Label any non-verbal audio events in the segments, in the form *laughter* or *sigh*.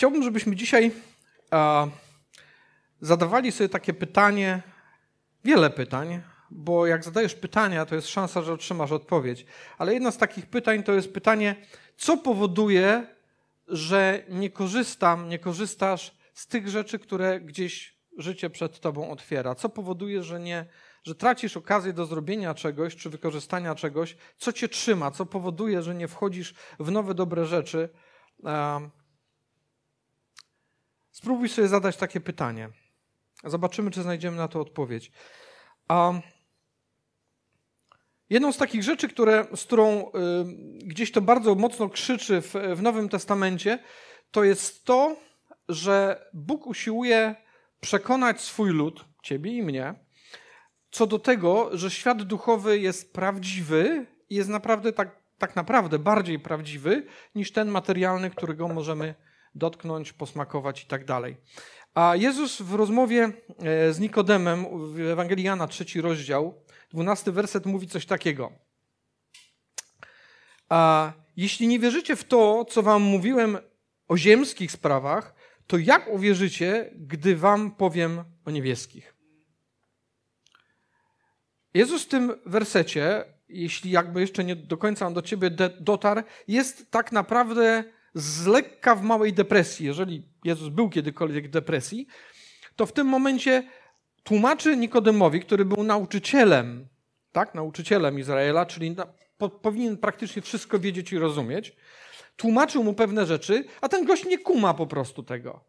Chciałbym, żebyśmy dzisiaj zadawali sobie takie pytanie, wiele pytań, bo jak zadajesz pytania, to jest szansa, że otrzymasz odpowiedź. Ale jedno z takich pytań to jest pytanie, co powoduje, że nie korzystam, nie korzystasz z tych rzeczy, które gdzieś życie przed tobą otwiera? Co powoduje, że nie, że tracisz okazję do zrobienia czegoś czy wykorzystania czegoś? Co cię trzyma? Co powoduje, że nie wchodzisz w nowe, dobre rzeczy? Spróbuj sobie zadać takie pytanie. Zobaczymy, czy znajdziemy na to odpowiedź. A jedną z takich rzeczy, które, z którą y, gdzieś to bardzo mocno krzyczy w, w Nowym Testamencie, to jest to, że Bóg usiłuje przekonać swój lud, ciebie i mnie, co do tego, że świat duchowy jest prawdziwy i jest naprawdę tak, tak naprawdę bardziej prawdziwy niż ten materialny, którego możemy dotknąć, posmakować i tak dalej. A Jezus w rozmowie e, z Nikodemem w Ewangelii Jana, trzeci rozdział, dwunasty werset mówi coś takiego. A jeśli nie wierzycie w to, co wam mówiłem o ziemskich sprawach, to jak uwierzycie, gdy wam powiem o niebieskich? Jezus w tym wersecie, jeśli jakby jeszcze nie do końca on do ciebie dotarł, jest tak naprawdę z lekka w małej depresji. Jeżeli Jezus był kiedykolwiek w depresji, to w tym momencie tłumaczy Nikodemowi, który był nauczycielem, tak, nauczycielem Izraela, czyli na, po, powinien praktycznie wszystko wiedzieć i rozumieć, tłumaczył mu pewne rzeczy, a ten gość nie kuma po prostu tego.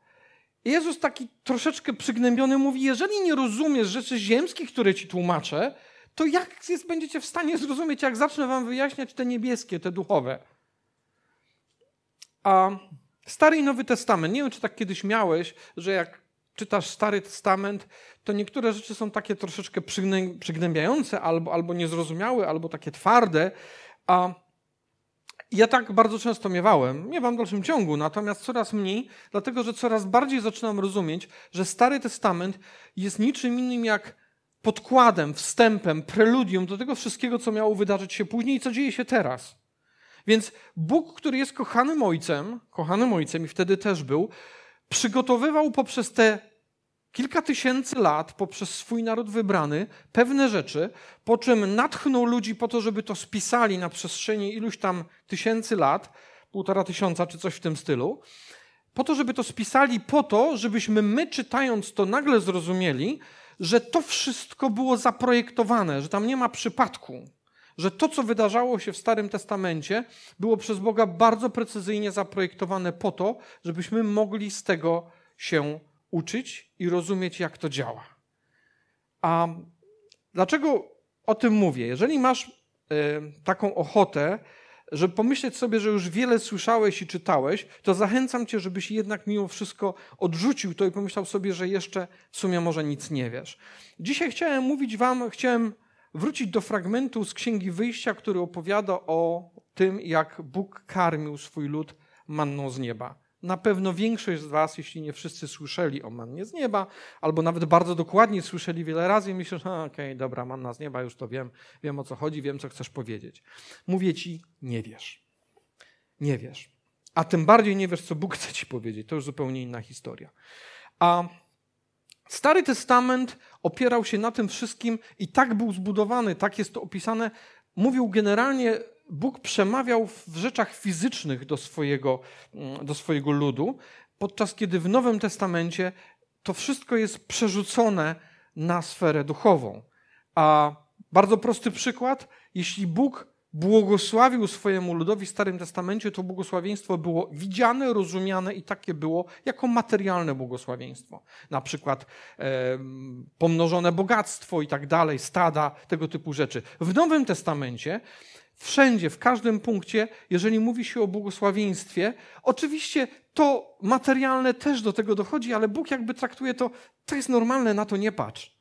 Jezus taki troszeczkę przygnębiony mówi, jeżeli nie rozumiesz rzeczy ziemskich, które ci tłumaczę, to jak jest, będziecie w stanie zrozumieć, jak zacznę wam wyjaśniać te niebieskie, te duchowe? A Stary i Nowy Testament, nie wiem, czy tak kiedyś miałeś, że jak czytasz Stary Testament, to niektóre rzeczy są takie troszeczkę przygnębiające, albo, albo niezrozumiałe, albo takie twarde, a ja tak bardzo często miewałem, miewam w dalszym ciągu, natomiast coraz mniej, dlatego że coraz bardziej zaczynam rozumieć, że Stary Testament jest niczym innym jak podkładem, wstępem, preludium do tego wszystkiego, co miało wydarzyć się później i co dzieje się teraz. Więc Bóg, który jest kochanym ojcem, kochanym ojcem i wtedy też był, przygotowywał poprzez te kilka tysięcy lat poprzez swój naród wybrany pewne rzeczy, po czym natchnął ludzi po to, żeby to spisali na przestrzeni iluś tam tysięcy lat, półtora tysiąca czy coś w tym stylu, po to, żeby to spisali, po to, żebyśmy my czytając to nagle zrozumieli, że to wszystko było zaprojektowane, że tam nie ma przypadku, że to, co wydarzało się w Starym Testamencie, było przez Boga bardzo precyzyjnie zaprojektowane po to, żebyśmy mogli z tego się uczyć i rozumieć, jak to działa. A dlaczego o tym mówię? Jeżeli masz y, taką ochotę, żeby pomyśleć sobie, że już wiele słyszałeś i czytałeś, to zachęcam cię, żebyś jednak mimo wszystko odrzucił to i pomyślał sobie, że jeszcze w sumie może nic nie wiesz. Dzisiaj chciałem mówić wam, chciałem wrócić do fragmentu z Księgi Wyjścia, który opowiada o tym, jak Bóg karmił swój lud manną z nieba. Na pewno większość z Was, jeśli nie wszyscy, słyszeli o mannie z nieba, albo nawet bardzo dokładnie słyszeli wiele razy i myślą, że okej, okay, dobra, manna z nieba, już to wiem, wiem o co chodzi, wiem, co chcesz powiedzieć. Mówię Ci, nie wiesz. Nie wiesz. A tym bardziej nie wiesz, co Bóg chce Ci powiedzieć. To już zupełnie inna historia. A Stary Testament opierał się na tym wszystkim i tak był zbudowany, tak jest to opisane. Mówił generalnie Bóg przemawiał w rzeczach fizycznych do swojego, mm, do swojego ludu, podczas kiedy w Nowym Testamencie to wszystko jest przerzucone na sferę duchową. A bardzo prosty przykład, jeśli Bóg błogosławił swojemu ludowi w Starym Testamencie, to błogosławieństwo było widziane, rozumiane i takie było jako materialne błogosławieństwo. Na przykład e, pomnożone bogactwo i tak dalej, stada, tego typu rzeczy. W Nowym Testamencie Wszędzie, w każdym punkcie, jeżeli mówi się o błogosławieństwie, oczywiście to materialne też do tego dochodzi, ale Bóg jakby traktuje to, to jest normalne, na to nie patrz.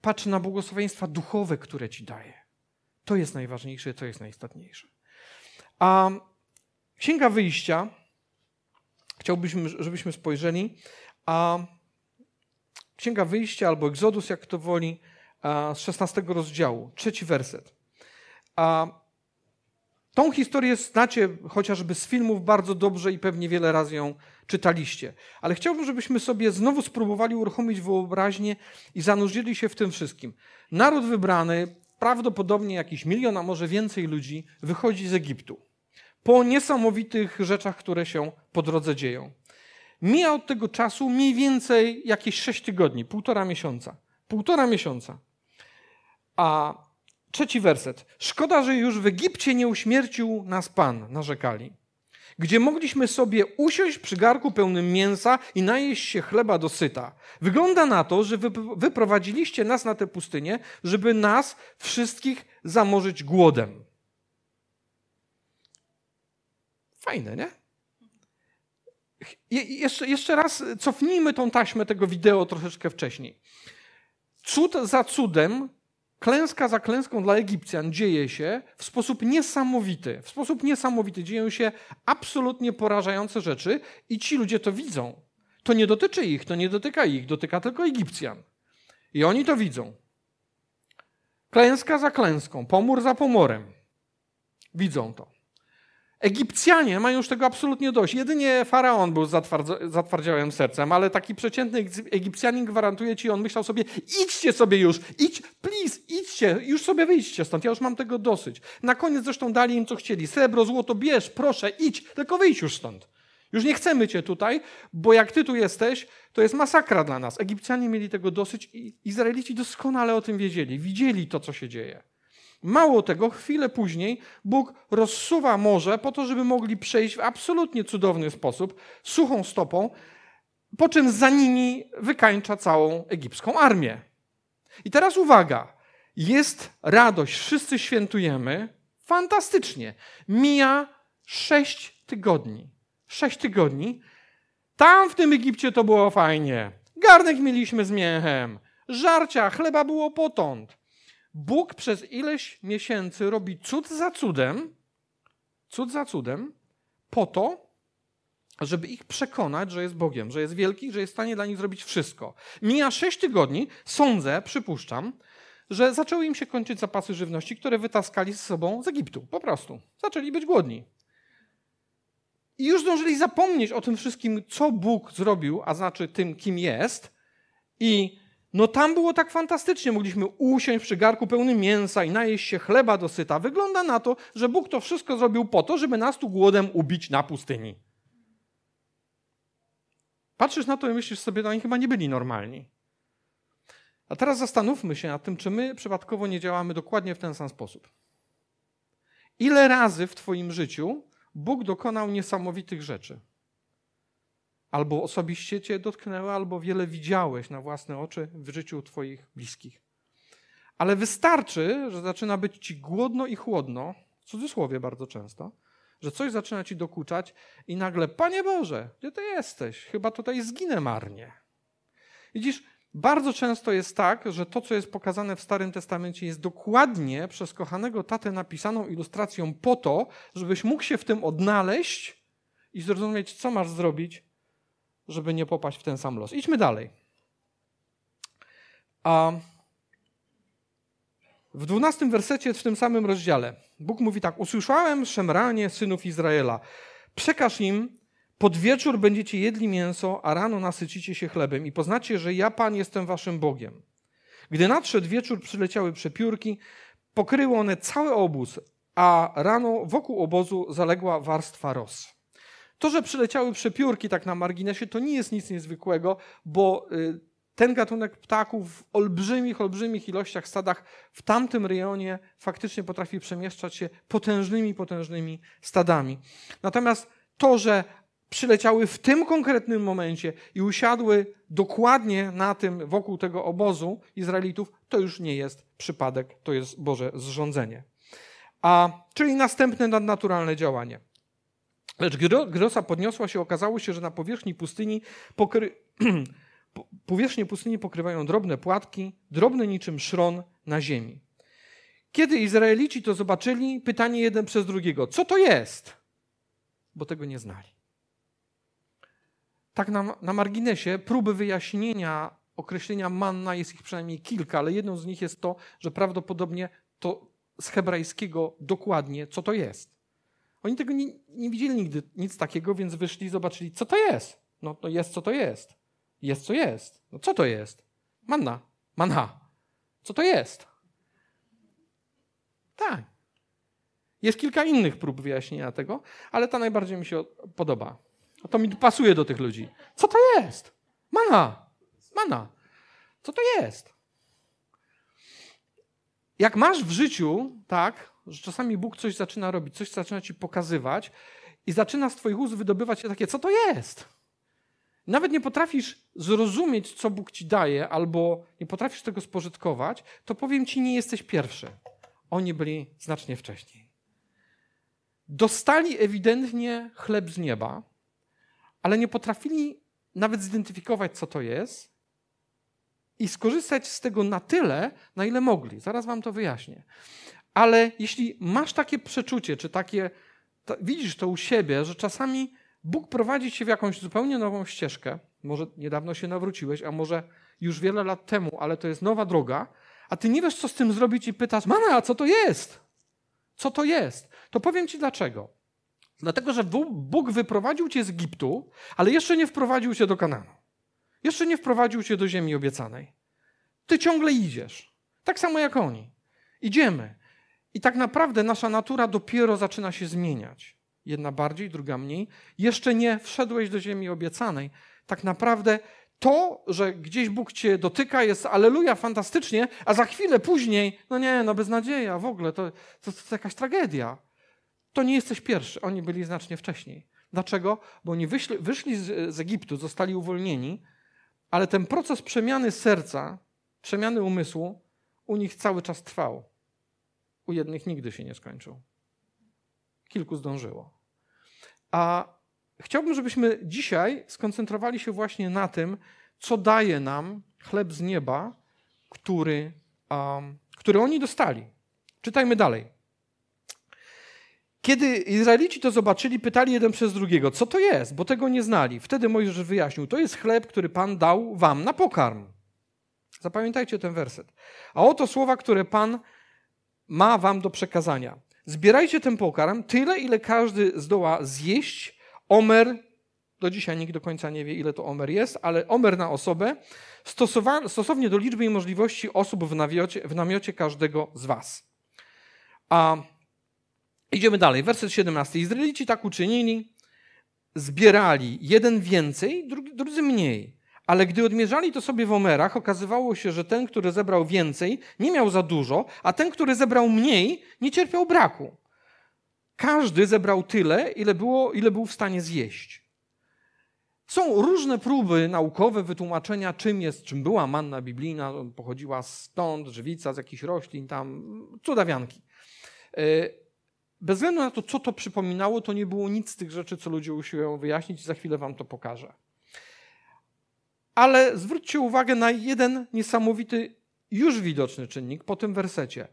Patrz na błogosławieństwa duchowe, które ci daje. To jest najważniejsze, to jest najistotniejsze. A Księga Wyjścia, chciałbyśmy, żebyśmy spojrzeli, a Księga Wyjścia albo Egzodus, jak to woli, z 16 rozdziału, trzeci werset. A Tą historię znacie chociażby z filmów bardzo dobrze i pewnie wiele razy ją czytaliście. Ale chciałbym, żebyśmy sobie znowu spróbowali uruchomić wyobraźnię i zanurzyli się w tym wszystkim. Naród wybrany, prawdopodobnie jakiś milion, a może więcej ludzi, wychodzi z Egiptu. Po niesamowitych rzeczach, które się po drodze dzieją. Mija od tego czasu mniej więcej jakieś sześć tygodni, półtora miesiąca. Półtora miesiąca. A trzeci werset. Szkoda, że już w Egipcie nie uśmiercił nas Pan, narzekali. Gdzie mogliśmy sobie usiąść przy garku pełnym mięsa i najeść się chleba do syta. Wygląda na to, że wy wyprowadziliście nas na tę pustynię, żeby nas wszystkich zamorzyć głodem. Fajne, nie? Je jeszcze, jeszcze raz cofnijmy tą taśmę tego wideo troszeczkę wcześniej. Cud za cudem, klęska za klęską dla Egipcjan dzieje się w sposób niesamowity. W sposób niesamowity dzieją się absolutnie porażające rzeczy i ci ludzie to widzą. To nie dotyczy ich, to nie dotyka ich, dotyka tylko Egipcjan. I oni to widzą. Klęska za klęską, pomór za pomorem. Widzą to. Egipcjanie mają już tego absolutnie dość. Jedynie faraon był zatwardziałym sercem, ale taki przeciętny Egipcjanin gwarantuje ci, on myślał sobie, idźcie sobie już, idź, please, idźcie, już sobie wyjdźcie stąd, ja już mam tego dosyć. Na koniec zresztą dali im co chcieli, srebro, złoto, bierz, proszę, idź, tylko wyjdź już stąd. Już nie chcemy cię tutaj, bo jak ty tu jesteś, to jest masakra dla nas. Egipcjanie mieli tego dosyć i Izraelici doskonale o tym wiedzieli, widzieli to, co się dzieje. Mało tego, chwilę później Bóg rozsuwa morze po to, żeby mogli przejść w absolutnie cudowny sposób, suchą stopą, po czym za nimi wykańcza całą egipską armię. I teraz uwaga, jest radość, wszyscy świętujemy, fantastycznie. Mija sześć tygodni. Sześć tygodni. Tam w tym Egipcie to było fajnie. Garnek mieliśmy z miechem, żarcia, chleba było potąd. Bóg przez ileś miesięcy robi cud za cudem, cud za cudem, po to, żeby ich przekonać, że jest Bogiem, że jest wielki, że jest w stanie dla nich zrobić wszystko. Mija sześć tygodni, sądzę, przypuszczam, że zaczęły im się kończyć zapasy żywności, które wytaskali z sobą z Egiptu. Po prostu. Zaczęli być głodni. I już zdążyli zapomnieć o tym wszystkim, co Bóg zrobił, a znaczy tym, kim jest, i no tam było tak fantastycznie. Mogliśmy usiąść przy garku pełnym mięsa i najeść się chleba dosyta. Wygląda na to, że Bóg to wszystko zrobił po to, żeby nas tu głodem ubić na pustyni. Patrzysz na to i myślisz sobie, no oni chyba nie byli normalni. A teraz zastanówmy się nad tym, czy my przypadkowo nie działamy dokładnie w ten sam sposób. Ile razy w Twoim życiu Bóg dokonał niesamowitych rzeczy? Albo osobiście cię dotknęły, albo wiele widziałeś na własne oczy w życiu twoich bliskich. Ale wystarczy, że zaczyna być ci głodno i chłodno, w cudzysłowie bardzo często, że coś zaczyna ci dokuczać i nagle, Panie Boże, gdzie ty jesteś? Chyba tutaj zginę marnie. Widzisz, bardzo często jest tak, że to, co jest pokazane w Starym Testamencie, jest dokładnie przez kochanego tatę napisaną ilustracją po to, żebyś mógł się w tym odnaleźć i zrozumieć, co masz zrobić, żeby nie popaść w ten sam los. Idźmy dalej. A w dwunastym wersecie w tym samym rozdziale Bóg mówi tak: Usłyszałem szemranie synów Izraela. Przekaż im, pod wieczór będziecie jedli mięso, a rano nasycicie się chlebem i poznacie, że ja Pan jestem waszym Bogiem. Gdy nadszedł wieczór, przyleciały przepiórki, pokryły one cały obóz, a rano wokół obozu zaległa warstwa ros. To, że przyleciały przepiórki tak na marginesie, to nie jest nic niezwykłego, bo y, ten gatunek ptaków w olbrzymich, olbrzymich ilościach stadach w tamtym rejonie faktycznie potrafi przemieszczać się potężnymi, potężnymi stadami. Natomiast to, że przyleciały w tym konkretnym momencie i usiadły dokładnie na tym, wokół tego obozu Izraelitów, to już nie jest przypadek, to jest Boże zrządzenie. A, czyli następne nadnaturalne działanie. Lecz gdy rosa podniosła się, okazało się, że na powierzchni pustyni pokry... *clears throat* powierzchnię pustyni pokrywają drobne płatki, drobne niczym szron na ziemi. Kiedy Izraelici to zobaczyli, pytanie jeden przez drugiego, co to jest? Bo tego nie znali. Tak na, na marginesie próby wyjaśnienia określenia manna jest ich przynajmniej kilka, ale jedną z nich jest to, że prawdopodobnie to z hebrajskiego dokładnie, co to jest. Oni tego nie, nie widzieli nigdy, nic takiego, więc wyszli zobaczyli, co to jest. No to jest, co to jest. Jest, co jest. No co to jest? Manna. Manna. Co to jest? Tak. Jest kilka innych prób wyjaśnienia tego, ale ta najbardziej mi się podoba. To mi pasuje do tych ludzi. Co to jest? Mana. Mana. Co to jest? Jak masz w życiu, tak, że czasami Bóg coś zaczyna robić, coś zaczyna ci pokazywać i zaczyna z twoich ust wydobywać się takie, co to jest? Nawet nie potrafisz zrozumieć, co Bóg ci daje, albo nie potrafisz tego spożytkować, to powiem ci, nie jesteś pierwszy. Oni byli znacznie wcześniej. Dostali ewidentnie chleb z nieba, ale nie potrafili nawet zidentyfikować, co to jest i skorzystać z tego na tyle, na ile mogli. Zaraz wam to wyjaśnię. Ale jeśli masz takie przeczucie, czy takie, to, widzisz to u siebie, że czasami Bóg prowadzi cię w jakąś zupełnie nową ścieżkę, może niedawno się nawróciłeś, a może już wiele lat temu, ale to jest nowa droga, a ty nie wiesz, co z tym zrobić i pytasz, mama, co to jest? Co to jest? To powiem ci dlaczego. Dlatego, że Bóg wyprowadził cię z Egiptu, ale jeszcze nie wprowadził cię do Kananu. Jeszcze nie wprowadził cię do ziemi obiecanej. Ty ciągle idziesz. Tak samo jak oni. Idziemy. I tak naprawdę nasza natura dopiero zaczyna się zmieniać. Jedna bardziej, druga mniej. Jeszcze nie wszedłeś do ziemi obiecanej. Tak naprawdę to, że gdzieś Bóg cię dotyka, jest aleluja, fantastycznie, a za chwilę później, no nie, no beznadzieja, w ogóle, to, to, to jakaś tragedia. To nie jesteś pierwszy, oni byli znacznie wcześniej. Dlaczego? Bo oni wyszli, wyszli z, z Egiptu, zostali uwolnieni, ale ten proces przemiany serca, przemiany umysłu u nich cały czas trwał. U jednych nigdy się nie skończył. Kilku zdążyło. A chciałbym, żebyśmy dzisiaj skoncentrowali się właśnie na tym, co daje nam chleb z nieba, który, um, który oni dostali. Czytajmy dalej. Kiedy Izraelici to zobaczyli, pytali jeden przez drugiego, co to jest, bo tego nie znali. Wtedy Mojżesz wyjaśnił, to jest chleb, który Pan dał wam na pokarm. Zapamiętajcie ten werset. A oto słowa, które Pan ma wam do przekazania. Zbierajcie ten pokarm tyle, ile każdy zdoła zjeść. Omer, do dzisiaj nikt do końca nie wie, ile to omer jest, ale omer na osobę, stosownie do liczby i możliwości osób w, nawiocie, w namiocie każdego z was. A Idziemy dalej, werset 17. Izraelici tak uczynili, zbierali jeden więcej, drudzy mniej. Ale gdy odmierzali to sobie w omerach, okazywało się, że ten, który zebrał więcej, nie miał za dużo, a ten, który zebrał mniej, nie cierpiał braku. Każdy zebrał tyle, ile, było, ile był w stanie zjeść. Są różne próby naukowe wytłumaczenia, czym jest, czym była manna biblijna. Pochodziła stąd, żywica z jakichś roślin, tam cudawianki. E, bez względu na to, co to przypominało, to nie było nic z tych rzeczy, co ludzie usiłują wyjaśnić. Za chwilę wam to pokażę. Ale zwróćcie uwagę na jeden niesamowity, już widoczny czynnik po tym wersecie.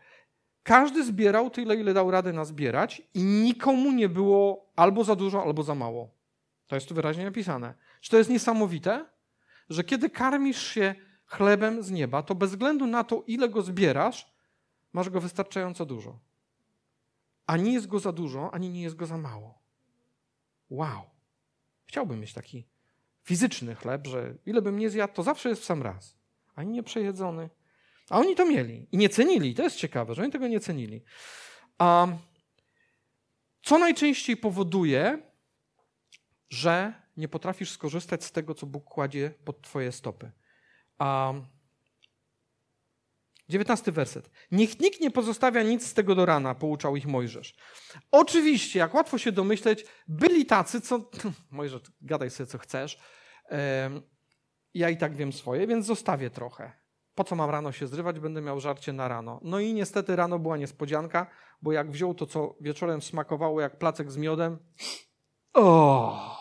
Każdy zbierał tyle, ile dał radę nazbierać i nikomu nie było albo za dużo, albo za mało. To jest tu wyraźnie napisane. Czy to jest niesamowite? Że kiedy karmisz się chlebem z nieba, to bez względu na to, ile go zbierasz, masz go wystarczająco dużo. Ani jest go za dużo, ani nie jest go za mało. Wow. Chciałbym mieć taki fizyczny chleb, że ile bym nie zjadł, to zawsze jest w sam raz. Ani nie przejedzony. A oni to mieli i nie cenili. To jest ciekawe, że oni tego nie cenili. A co najczęściej powoduje, że nie potrafisz skorzystać z tego, co Bóg kładzie pod Twoje stopy? A 19 werset. Niech nikt nie pozostawia nic z tego do rana, pouczał ich Mojżesz. Oczywiście, jak łatwo się domyśleć, byli tacy, co. *laughs* Mojżesz, gadaj sobie, co chcesz. Ja i tak wiem swoje, więc zostawię trochę. Po co mam rano się zrywać? Będę miał żarcie na rano. No i niestety rano była niespodzianka, bo jak wziął to, co wieczorem smakowało jak placek z miodem. *sniffs* O!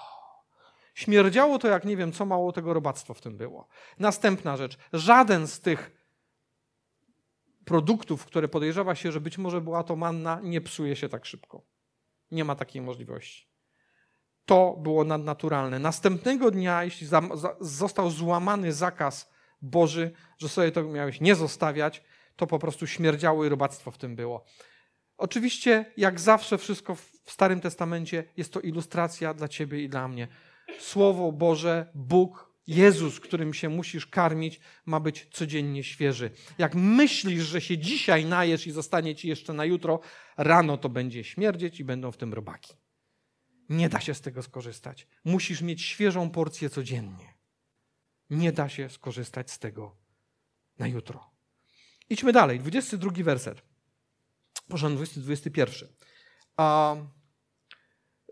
Śmierdziało to jak nie wiem, co mało tego robactwo w tym było. Następna rzecz. Żaden z tych produktów, które podejrzewa się, że być może była to manna, nie psuje się tak szybko. Nie ma takiej możliwości. To było nadnaturalne. Następnego dnia, jeśli za, za, został złamany zakaz Boży, że sobie to miałeś nie zostawiać, to po prostu śmierdziało i robactwo w tym było. Oczywiście, jak zawsze, wszystko w Starym Testamencie jest to ilustracja dla ciebie i dla mnie. Słowo Boże, Bóg, Jezus, którym się musisz karmić, ma być codziennie świeży. Jak myślisz, że się dzisiaj najesz i zostanie ci jeszcze na jutro, rano to będzie śmierdzieć i będą w tym robaki. Nie da się z tego skorzystać. Musisz mieć świeżą porcję codziennie. Nie da się skorzystać z tego na jutro. Idźmy dalej. 22 werset. Proszę, 20, 21. A,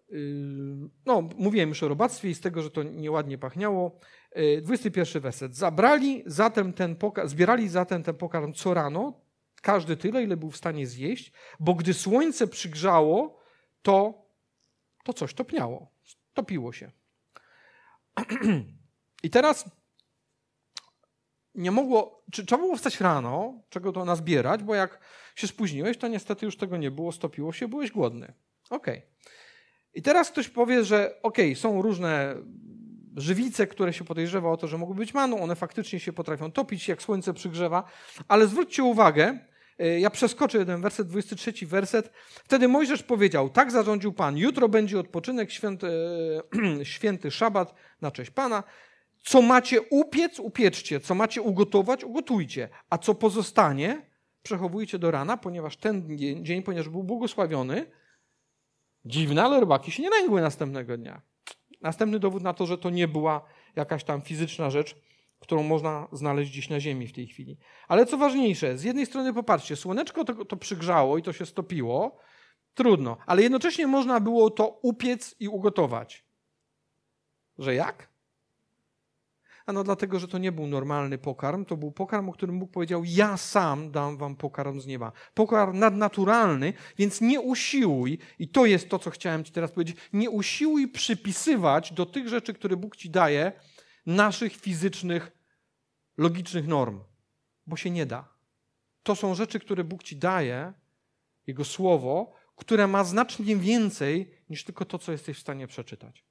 yy, no, mówiłem już o robactwie i z tego, że to nieładnie pachniało. Yy, 21 werset. Zabrali zatem ten pokarm, zbierali zatem ten pokarm co rano, każdy tyle, ile był w stanie zjeść, bo gdy słońce przygrzało, to, to coś topniało. Topiło się. *clears throat* I teraz nie mogło, czy trzeba było wstać rano, czego to nazbierać, bo jak się spóźniłeś, to niestety już tego nie było, stopiło się, byłeś głodny. Ok. I teraz ktoś powie, że ok, są różne żywice, które się podejrzewa o to, że mogą być maną, one faktycznie się potrafią topić, jak słońce przygrzewa, ale zwróćcie uwagę, e, ja przeskoczę jeden werset, 23 werset. Wtedy Mojżesz powiedział, tak zarządził Pan, jutro będzie odpoczynek, święty, *clears throat* święty szabat na cześć Pana. Co macie upiec, upieczcie, co macie ugotować, ugotujcie, a co pozostanie, przechowujcie do rana, ponieważ ten dzień, ponieważ był błogosławiony, dziwne, ale rybaki się nie nęgły następnego dnia. Następny dowód na to, że to nie była jakaś tam fizyczna rzecz, którą można znaleźć dziś na ziemi w tej chwili. Ale co ważniejsze, z jednej strony popatrzcie, słoneczko to, to przygrzało i to się stopiło, trudno, ale jednocześnie można było to upiec i ugotować. Że jak? Ano dlatego, że to nie był normalny pokarm, to był pokarm, o którym Bóg powiedział: Ja sam dam wam pokarm z nieba. Pokarm nadnaturalny, więc nie usiłuj, i to jest to, co chciałem Ci teraz powiedzieć, nie usiłuj przypisywać do tych rzeczy, które Bóg Ci daje, naszych fizycznych, logicznych norm, bo się nie da. To są rzeczy, które Bóg Ci daje, Jego słowo, które ma znacznie więcej niż tylko to, co jesteś w stanie przeczytać.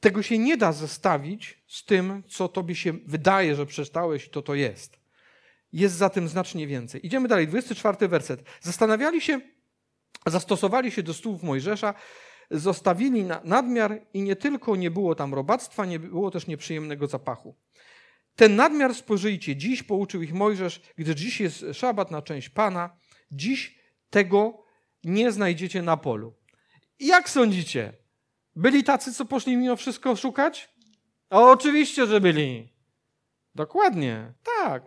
Tego się nie da zestawić z tym, co tobie się wydaje, że przeczytałeś i to to jest. Jest za tym znacznie więcej. Idziemy dalej, 24 werset. Zastanawiali się, zastosowali się do słów Mojżesza, zostawili nadmiar i nie tylko nie było tam robactwa, nie było też nieprzyjemnego zapachu. Ten nadmiar spożyjcie dziś, pouczył ich Mojżesz, gdy dziś jest szabat na część Pana, dziś tego nie znajdziecie na polu. Jak sądzicie? Byli tacy, co poszli mimo wszystko szukać? O, oczywiście, że byli. Dokładnie, tak.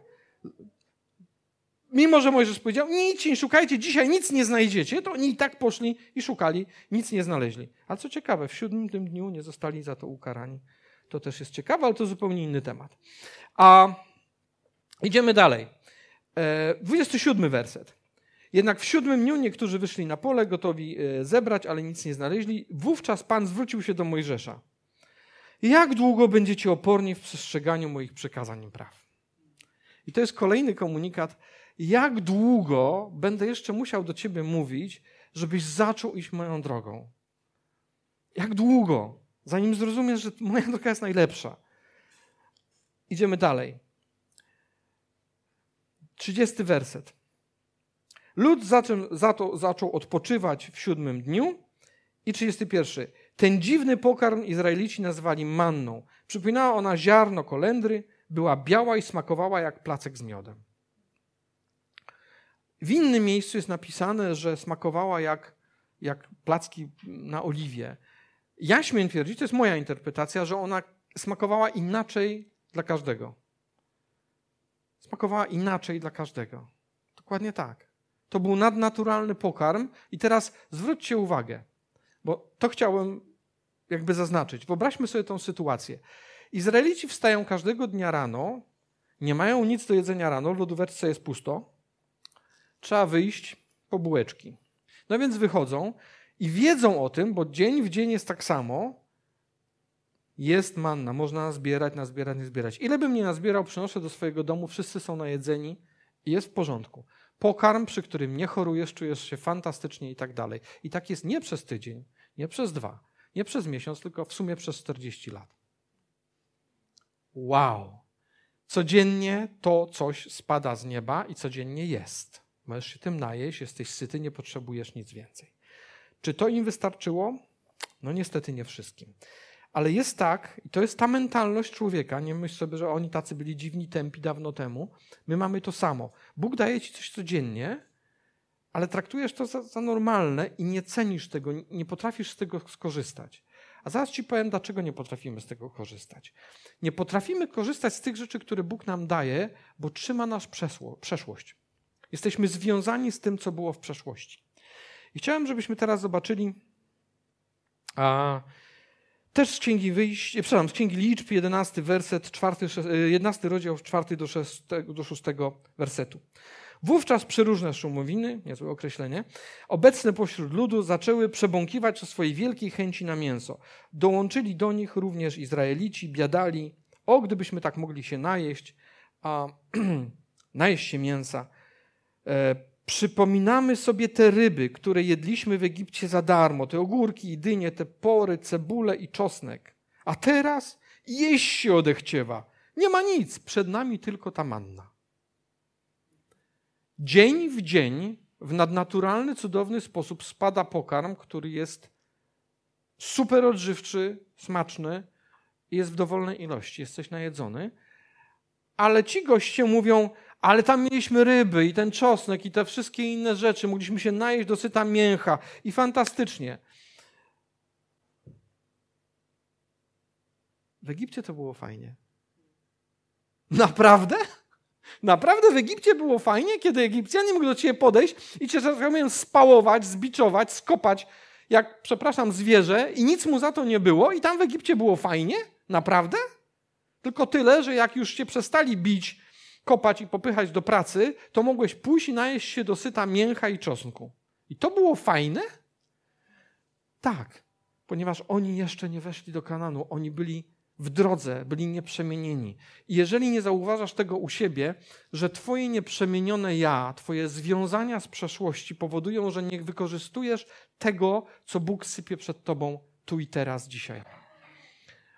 Mimo, że Mojżesz powiedział, nic nie szukajcie, dzisiaj nic nie znajdziecie, to oni i tak poszli i szukali, nic nie znaleźli. Ale co ciekawe, w siódmym tym dniu nie zostali za to ukarani. To też jest ciekawe, ale to zupełnie inny temat. A idziemy dalej. 27 e, werset. Jednak w siódmym dniu niektórzy wyszli na pole, gotowi e, zebrać, ale nic nie znaleźli. Wówczas Pan zwrócił się do Mojżesza. Jak długo będziecie oporni w przestrzeganiu moich przekazań i praw? I to jest kolejny komunikat. Jak długo będę jeszcze musiał do ciebie mówić, żebyś zaczął iść moją drogą? Jak długo? Zanim zrozumiesz, że moja droga jest najlepsza. Idziemy dalej. 30 werset. Lud zaczął, za to, zaczął odpoczywać w siódmym dniu. I 31. Ten dziwny pokarm Izraelici nazwali manną. Przypominała ona ziarno kolendry, była biała i smakowała jak placek z miodem. W innym miejscu jest napisane, że smakowała jak, jak placki na oliwie. Jaśmień twierdzi, to jest moja interpretacja, że ona smakowała inaczej dla każdego. Smakowała inaczej dla każdego. Dokładnie tak. To był nadnaturalny pokarm. I teraz zwróćcie uwagę, bo to chciałem jakby zaznaczyć. Wyobraźmy sobie tą sytuację. Izraelici wstają każdego dnia rano, nie mają nic do jedzenia rano, w lodóweczce jest pusto. Trzeba wyjść po bułeczki. No więc wychodzą i wiedzą o tym, bo dzień w dzień jest tak samo. Jest manna, można zbierać, nazbierać, nie zbierać. Ile bym nie nazbierał, przynoszę do swojego domu, wszyscy są najedzeni i jest w porządku pokarm, przy którym nie chorujesz, czujesz się fantastycznie i tak dalej. I tak jest nie przez tydzień, nie przez dwa, nie przez miesiąc, tylko w sumie przez 40 lat. Wow! Codziennie to coś spada z nieba i codziennie jest. możesz się tym najeść, jesteś syty, nie potrzebujesz nic więcej. Czy to im wystarczyło? No niestety nie wszystkim. Ale jest tak, i to jest ta mentalność człowieka, nie myśl sobie, że oni tacy byli dziwni, tępi dawno temu. My mamy to samo. Bóg daje ci coś codziennie, ale traktujesz to za, za normalne i nie cenisz tego, nie potrafisz z tego skorzystać. A zaraz ci powiem, dlaczego nie potrafimy z tego korzystać. Nie potrafimy korzystać z tych rzeczy, które Bóg nam daje, bo trzyma nas przeszłość. Jesteśmy związani z tym, co było w przeszłości. I chciałem, żebyśmy teraz zobaczyli a, też z Księgi Wyjść, przepraszam, z Księgi Liczb, 11 werset, 4, 11 rozdział 4 do 6, do 6 wersetu. Wówczas przeróżne szumowiny, niezłe określenie, obecne pośród ludu zaczęły przebąkiwać o swojej wielkiej chęci na mięso. Dołączyli do nich również Izraelici, biadali, o gdybyśmy tak mogli się najeść, a *clears throat* najeść się mięsa. Przypominamy sobie te ryby, które jedliśmy w Egipcie za darmo, te ogórki i dynie, te pory, cebule i czosnek. A teraz jeść się odechciewa. Nie ma nic, przed nami tylko ta manna. Dzień w dzień w nadnaturalny, cudowny sposób spada pokarm, który jest super odżywczy, smaczny jest w dowolnej ilości, jesteś najedzony. Ale ci goście mówią, ale tam mieliśmy ryby i ten czosnek i te wszystkie inne rzeczy, mogliśmy się najeść do syta mięcha i fantastycznie. W Egipcie to było fajnie. Naprawdę? Naprawdę w Egipcie było fajnie, kiedy Egipcjanie mogli do ciebie podejść i cię, że spałować, zbiczować, skopać, jak, przepraszam, zwierzę i nic mu za to nie było i tam w Egipcie było fajnie? Naprawdę? Tylko tyle, że jak już cię przestali bić, kopać i popychać do pracy, to mogłeś pójść i najeść się do syta mięcha i czosnku. I to było fajne? Tak, ponieważ oni jeszcze nie weszli do Kananu, oni byli w drodze, byli nieprzemienieni. I jeżeli nie zauważasz tego u siebie, że Twoje nieprzemienione ja, Twoje związania z przeszłości powodują, że nie wykorzystujesz tego, co Bóg sypie przed Tobą tu i teraz, dzisiaj.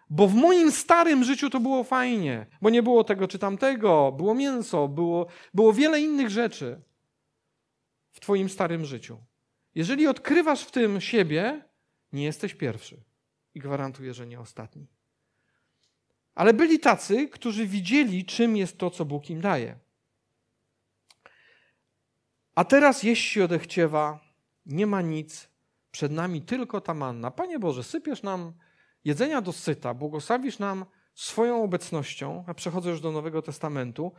Bo w moim starym życiu to było fajnie, bo nie było tego czy tamtego, było mięso, było, było wiele innych rzeczy w Twoim starym życiu. Jeżeli odkrywasz w tym siebie, nie jesteś pierwszy i gwarantuję, że nie ostatni. Ale byli tacy, którzy widzieli, czym jest to, co Bóg im daje. A teraz jeść się odechciewa, nie ma nic, przed nami tylko ta manna. Panie Boże, sypiesz nam jedzenia dosyta, błogosławisz nam swoją obecnością, a przechodzę już do Nowego Testamentu.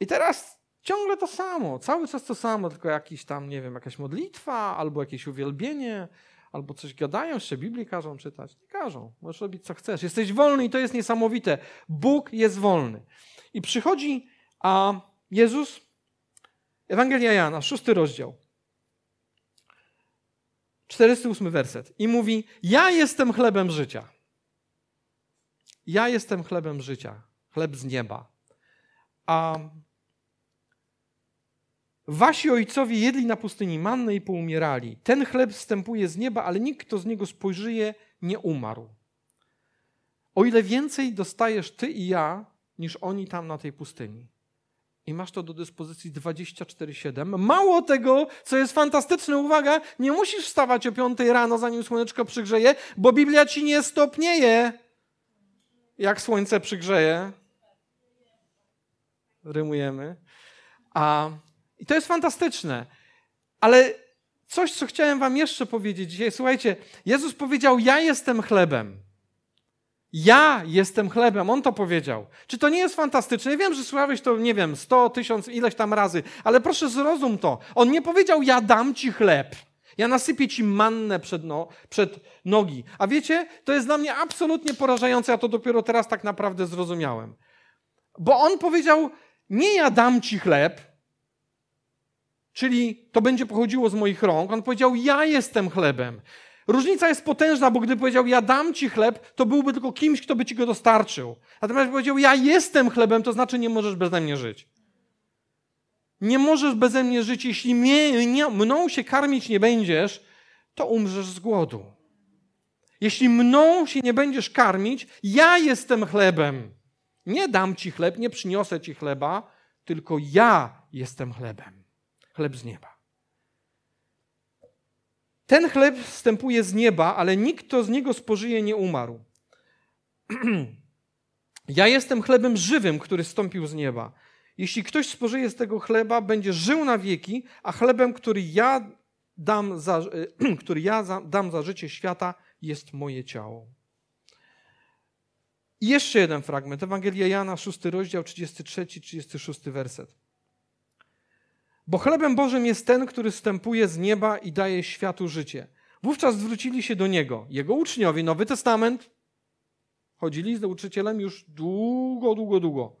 I teraz ciągle to samo, cały czas to samo, tylko jakiś tam, nie wiem, jakaś modlitwa albo jakieś uwielbienie, albo coś gadają, jeszcze Biblii każą czytać. Nie każą, możesz robić co chcesz. Jesteś wolny i to jest niesamowite. Bóg jest wolny. I przychodzi a Jezus, Ewangelia Jana, szósty rozdział, 48 werset i mówi, ja jestem chlebem życia. Ja jestem chlebem życia, chleb z nieba. A Wasi ojcowie jedli na pustyni mannę i poumierali. Ten chleb wstępuje z nieba, ale nikt, kto z niego spojrzyje, nie umarł. O ile więcej dostajesz ty i ja, niż oni tam na tej pustyni. I masz to do dyspozycji 24-7. Mało tego, co jest fantastyczne, uwaga, nie musisz wstawać o 5 rano, zanim słoneczko przygrzeje, bo Biblia ci nie stopnieje, jak słońce przygrzeje. Rymujemy. A i to jest fantastyczne. Ale coś, co chciałem wam jeszcze powiedzieć dzisiaj. Słuchajcie, Jezus powiedział, ja jestem chlebem. Ja jestem chlebem. On to powiedział. Czy to nie jest fantastyczne? Ja wiem, że słyszałeś to, nie wiem, sto, tysiąc, ileś tam razy, ale proszę zrozum to. On nie powiedział, ja dam ci chleb. Ja nasypię ci mannę przed, no, przed nogi. A wiecie, to jest dla mnie absolutnie porażające. Ja to dopiero teraz tak naprawdę zrozumiałem. Bo on powiedział, nie ja dam ci chleb, czyli to będzie pochodziło z moich rąk. On powiedział: Ja jestem chlebem. Różnica jest potężna, bo gdy powiedział: Ja dam ci chleb, to byłby tylko kimś, kto by ci go dostarczył. Natomiast powiedział: Ja jestem chlebem, to znaczy nie możesz beze mnie żyć. Nie możesz beze mnie żyć. Jeśli mnie, nie, mną się karmić nie będziesz, to umrzesz z głodu. Jeśli mną się nie będziesz karmić, ja jestem chlebem. Nie dam ci chleb, nie przyniosę ci chleba, tylko ja jestem chlebem. chleb z nieba. Ten chleb wstępuje z nieba, ale nikt, kto z niego spożyje, nie umarł. *clears throat* ja jestem chlebem żywym, który stąpił z nieba. Jeśli ktoś spożyje z tego chleba, będzie żył na wieki, a chlebem, który ja dam za, *clears throat* który ja dam za życie świata, jest moje ciało. I jeszcze jeden fragment. Ewangelia Jana, 6 rozdział, 33-36 werset. Bo chlebem Bożym jest ten, który wstępuje z nieba i daje światu życie. Wówczas zwrócili się do Niego. Jego uczniowie, Nowy Testament, chodzili z nauczycielem już długo, długo, długo.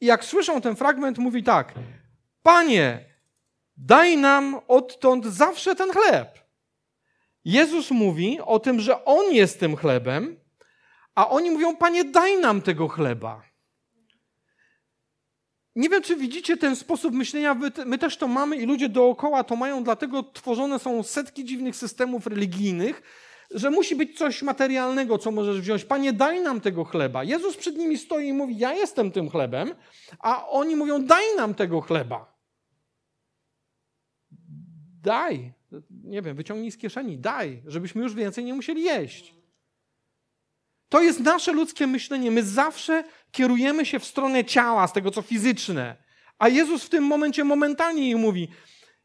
I jak słyszą ten fragment, mówi tak: Panie, daj nam odtąd zawsze ten chleb. Jezus mówi o tym, że On jest tym chlebem, a oni mówią: Panie, daj nam tego chleba. Nie wiem, czy widzicie ten sposób myślenia. My też to mamy i ludzie dookoła to mają, dlatego tworzone są setki dziwnych systemów religijnych, że musi być coś materialnego, co możesz wziąć. Panie, daj nam tego chleba. Jezus przed nimi stoi i mówi: Ja jestem tym chlebem, a oni mówią: Daj nam tego chleba. Daj. Nie wiem, wyciągnij z kieszeni, daj, żebyśmy już więcej nie musieli jeść. To jest nasze ludzkie myślenie. My zawsze kierujemy się w stronę ciała, z tego co fizyczne. A Jezus w tym momencie momentalnie jej mówi: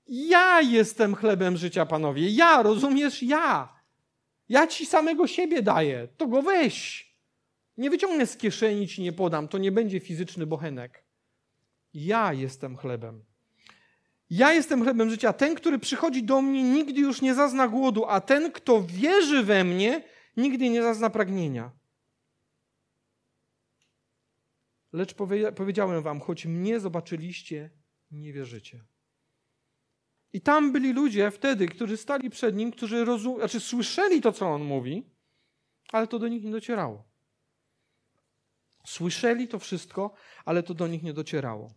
Ja jestem chlebem życia, panowie. Ja, rozumiesz? Ja. Ja ci samego siebie daję. To go weź. Nie wyciągnę z kieszeni, ci nie podam. To nie będzie fizyczny bochenek. Ja jestem chlebem. Ja jestem chlebem życia. Ten, który przychodzi do mnie, nigdy już nie zazna głodu, a ten, kto wierzy we mnie, nigdy nie zazna pragnienia. Lecz powiedziałem wam, choć mnie zobaczyliście, nie wierzycie. I tam byli ludzie wtedy, którzy stali przed nim, którzy rozum, znaczy słyszeli to, co on mówi, ale to do nich nie docierało. Słyszeli to wszystko, ale to do nich nie docierało.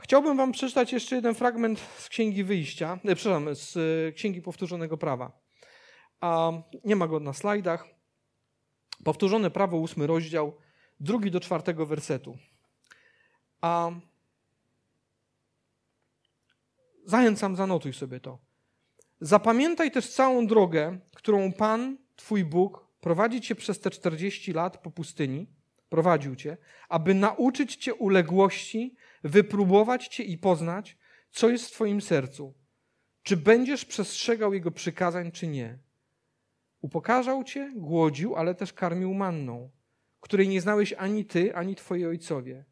Chciałbym wam przeczytać jeszcze jeden fragment z Księgi Wyjścia, nie, przepraszam, z e, Księgi Powtórzonego Prawa. A nie ma go na slajdach. Powtórzone Prawo, ósmy rozdział, drugi do czwartego wersetu. A zachęcam, zanotuj sobie to. Zapamiętaj też całą drogę, którą Pan, Twój Bóg, prowadzi Cię przez te 40 lat po pustyni, prowadził Cię, aby nauczyć Cię uległości, wypróbować Cię i poznać, co jest w Twoim sercu. Czy będziesz przestrzegał Jego przykazań, czy nie. Upokarzał Cię, głodził, ale też karmił manną której nie znałeś ani ty, ani twoi ojcowie.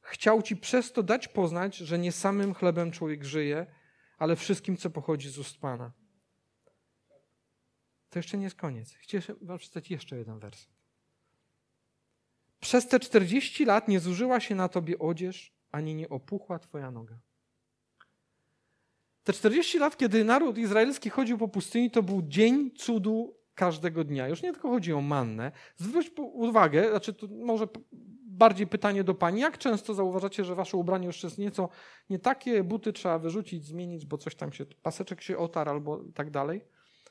Chciał ci przez to dać poznać, że nie samym chlebem człowiek żyje, ale wszystkim, co pochodzi z ust Pana. To jeszcze nie jest koniec. Chciałem wam przeczytać jeszcze jeden werset. Przez te 40 lat nie zużyła się na tobie odzież, ani nie opuchła twoja noga. Te 40 lat, kiedy naród izraelski chodził po pustyni, to był dzień cudu każdego dnia. Już nie tylko chodzi o mannę. Zwróć uwagę, znaczy to może bardziej pytanie do pani, jak często zauważacie, że wasze ubranie już jest nieco nie takie, buty trzeba wyrzucić, zmienić, bo coś tam się, paseczek się otarł albo tak dalej.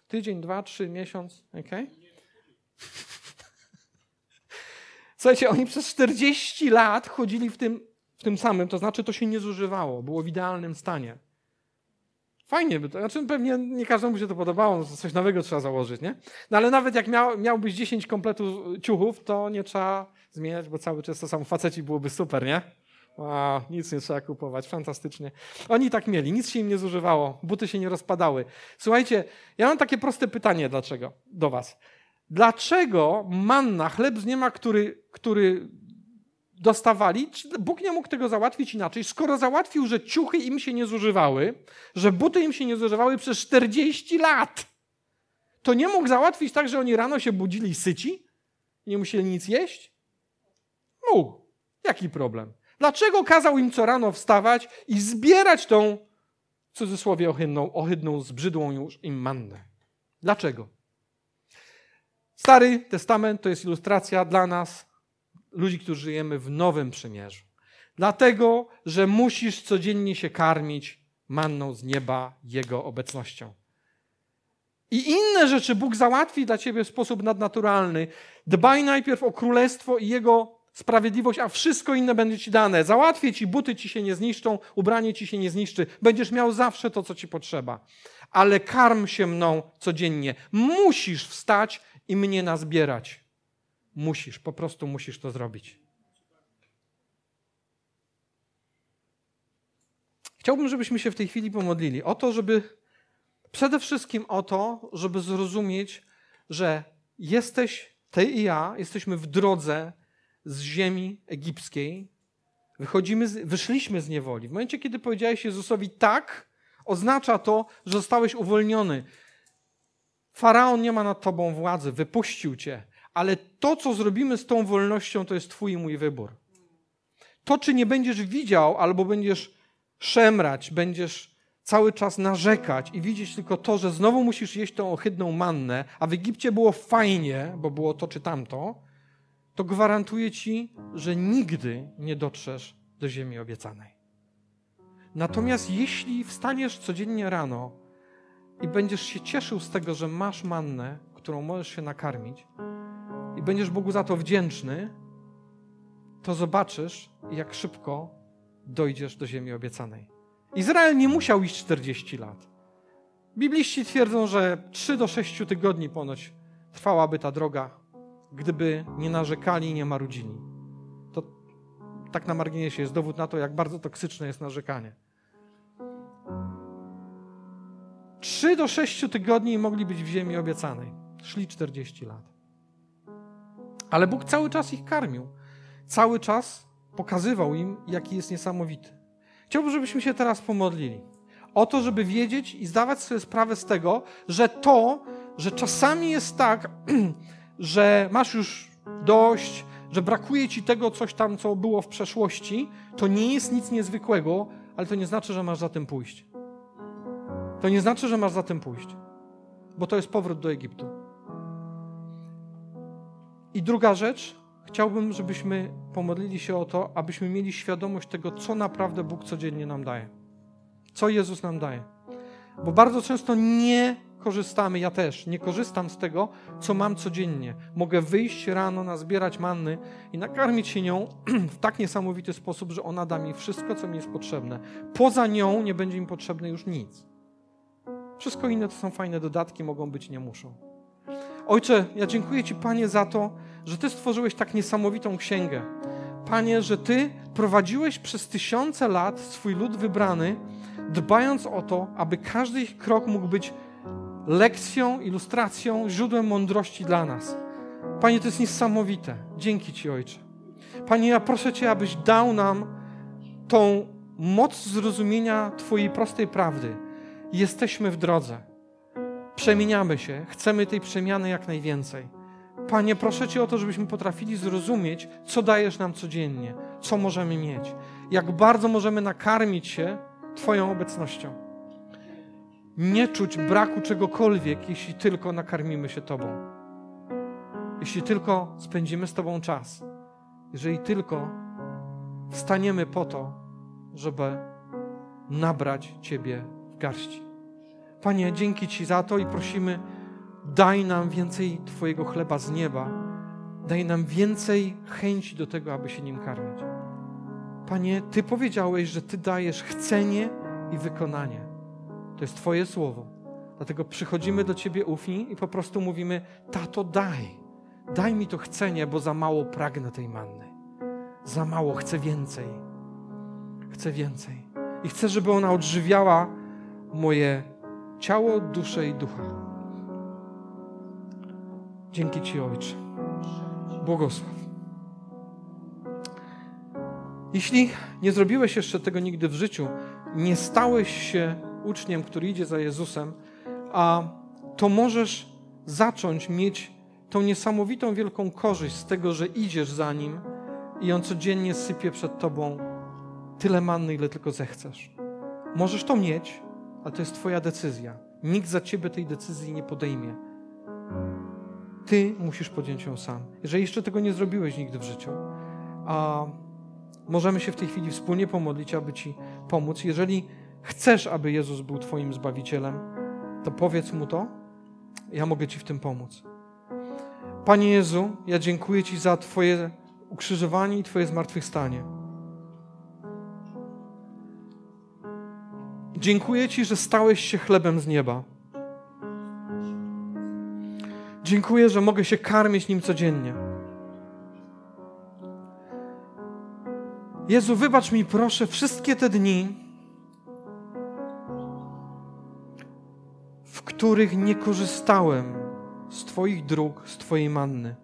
Tydzień, dwa, trzy, miesiąc, ok? *laughs* Słuchajcie, oni przez 40 lat chodzili w tym, w tym samym, to znaczy to się nie zużywało, było w idealnym stanie. Fajnie by to, znaczy pewnie nie każdemu się to podobało, coś nowego trzeba założyć, nie? No ale nawet jak miał, miałbyś 10 kompletów ciuchów, to nie trzeba zmieniać, bo cały czas to samo faceci byłoby super, nie? Wow, nic nie trzeba kupować, fantastycznie. Oni tak mieli, nic się im nie zużywało, buty się nie rozpadały. Słuchajcie, ja mam takie proste pytanie dlaczego, do was. Dlaczego manna, chleb z niema, który, który dostawali, Bóg nie mógł tego załatwić inaczej, skoro załatwił, że ciuchy im się nie zużywały, że buty im się nie zużywały przez 40 lat, to nie mógł załatwić tak, że oni rano się budzili syci i nie musieli nic jeść? Mógł. Jaki problem? Dlaczego kazał im co rano wstawać i zbierać tą, w cudzysłowie, ohydną, ohydną zbrzydłą już im mannę? Dlaczego? Stary Testament to jest ilustracja dla nas, ludzi, którzy żyjemy w nowym przymierzu. Dlatego, że musisz codziennie się karmić manną z nieba Jego obecnością. I inne rzeczy Bóg załatwi dla ciebie w sposób nadnaturalny. Dbaj najpierw o królestwo i Jego sprawiedliwość, a wszystko inne będzie ci dane. Załatwię ci, buty ci się nie zniszczą, ubranie ci się nie zniszczy. Będziesz miał zawsze to, co ci potrzeba. Ale karm się mną codziennie. Musisz wstać i mnie nazbierać. Musisz, po prostu musisz to zrobić. Chciałbym, żebyśmy się w tej chwili pomodlili o to, żeby przede wszystkim o to, żeby zrozumieć, że jesteś, ty i ja, jesteśmy w drodze z ziemi egipskiej. Wychodzimy, z, wyszliśmy z niewoli. W momencie, kiedy powiedziałeś Jezusowi tak, oznacza to, że zostałeś uwolniony. Faraon nie ma nad tobą władzy, wypuścił cię, ale to, co zrobimy z tą wolnością, to jest Twój i mój wybór. To, czy nie będziesz widział, albo będziesz szemrać, będziesz cały czas narzekać i widzieć tylko to, że znowu musisz jeść tą ohydną mannę, a w Egipcie było fajnie, bo było to czy tamto, to gwarantuję ci, że nigdy nie dotrzesz do ziemi obiecanej. Natomiast jeśli wstaniesz codziennie rano i będziesz się cieszył z tego, że masz mannę, którą możesz się nakarmić, będziesz Bogu za to wdzięczny, to zobaczysz, jak szybko dojdziesz do ziemi obiecanej. Izrael nie musiał iść 40 lat. Bibliści twierdzą, że 3 do 6 tygodni ponoć trwałaby ta droga, gdyby nie narzekali nie marudzili. To tak na marginesie jest dowód na to, jak bardzo toksyczne jest narzekanie. 3 do 6 tygodni mogli być w ziemi obiecanej. Szli 40 lat. Ale Bóg cały czas ich karmił. Cały czas pokazywał im, jaki jest niesamowity. Chciałbym, żebyśmy się teraz pomodlili. O to, żeby wiedzieć i zdawać sobie sprawę z tego, że to, że czasami jest tak, *clears throat* że masz już dość, że brakuje ci tego coś tam, co było w przeszłości, to nie jest nic niezwykłego, ale to nie znaczy, że masz za tym pójść. To nie znaczy, że masz za tym pójść, bo to jest powrót do Egiptu. I druga rzecz, chciałbym, żebyśmy pomodlili się o to, abyśmy mieli świadomość tego, co naprawdę Bóg codziennie nam daje. Co Jezus nam daje. Bo bardzo często nie korzystamy, ja też nie korzystam z tego, co mam codziennie. Mogę wyjść rano, nazbierać manny i nakarmić się nią *clears throat* w tak niesamowity sposób, że ona da mi wszystko, co mi jest potrzebne. Poza nią nie będzie mi potrzebne już nic. Wszystko inne to są fajne dodatki, mogą być, nie muszą. Ojcze, ja dziękuję Ci, Panie, za to, że Ty stworzyłeś tak niesamowitą księgę. Panie, że Ty prowadziłeś przez tysiące lat swój lud wybrany, dbając o to, aby każdy ich krok mógł być lekcją, ilustracją, źródłem mądrości dla nas. Panie, to jest niesamowite. Dzięki Ci, Ojcze. Panie, ja proszę Cię, abyś dał nam tą moc zrozumienia Twojej prostej prawdy. Jesteśmy w drodze. Przemieniamy się, chcemy tej przemiany jak najwięcej. Panie, proszę Cię o to, żebyśmy potrafili zrozumieć, co dajesz nam codziennie, co możemy mieć, jak bardzo możemy nakarmić się Twoją obecnością. Nie czuć braku czegokolwiek, jeśli tylko nakarmimy się Tobą. Jeśli tylko spędzimy z Tobą czas. Jeżeli tylko wstaniemy po to, żeby nabrać Ciebie w garści. Panie, dzięki Ci za to i prosimy, daj nam więcej Twojego chleba z nieba. Daj nam więcej chęci do tego, aby się nim karmić. Panie, Ty powiedziałeś, że Ty dajesz chcenie i wykonanie. To jest Twoje słowo. Dlatego przychodzimy do Ciebie ufni i po prostu mówimy: Tato, daj. Daj mi to chcenie, bo za mało pragnę tej manny. Za mało, chcę więcej. Chcę więcej. I chcę, żeby ona odżywiała moje ciało, duszę i ducha. Dzięki Ci, Ojcze. Błogosław. Jeśli nie zrobiłeś jeszcze tego nigdy w życiu, nie stałeś się uczniem, który idzie za Jezusem, a to możesz zacząć mieć tą niesamowitą wielką korzyść z tego, że idziesz za Nim i On codziennie sypie przed Tobą tyle manny, ile tylko zechcesz. Możesz to mieć, ale to jest Twoja decyzja. Nikt za Ciebie tej decyzji nie podejmie. Ty musisz podjąć ją sam. Jeżeli jeszcze tego nie zrobiłeś nigdy w życiu, a możemy się w tej chwili wspólnie pomodlić, aby Ci pomóc. Jeżeli chcesz, aby Jezus był Twoim Zbawicielem, to powiedz Mu to. Ja mogę Ci w tym pomóc. Panie Jezu, ja dziękuję Ci za Twoje ukrzyżowanie i Twoje zmartwychwstanie. Dziękuję Ci, że stałeś się chlebem z nieba. Dziękuję, że mogę się karmić nim codziennie. Jezu, wybacz mi proszę wszystkie te dni, w których nie korzystałem z Twoich dróg, z Twojej manny.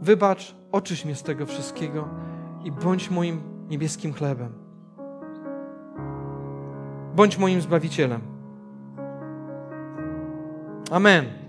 Wybacz, oczyś mnie z tego wszystkiego i bądź moim niebieskim chlebem. Bądź moim zbawicielem. Amen.